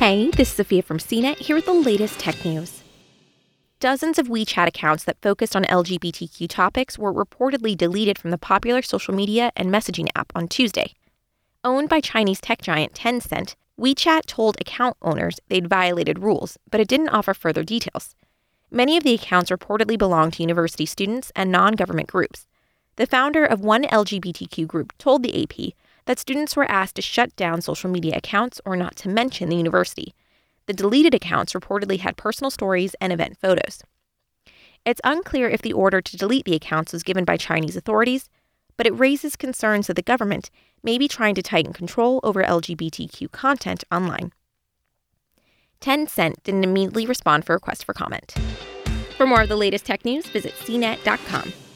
Hey, this is Sophia from CNET here with the latest tech news. Dozens of WeChat accounts that focused on LGBTQ topics were reportedly deleted from the popular social media and messaging app on Tuesday. Owned by Chinese tech giant Tencent, WeChat told account owners they'd violated rules, but it didn't offer further details. Many of the accounts reportedly belonged to university students and non government groups. The founder of one LGBTQ group told the AP that students were asked to shut down social media accounts or not to mention the university. The deleted accounts reportedly had personal stories and event photos. It's unclear if the order to delete the accounts was given by Chinese authorities, but it raises concerns that the government may be trying to tighten control over LGBTQ content online. Tencent didn't immediately respond for requests for comment. For more of the latest tech news, visit cnet.com.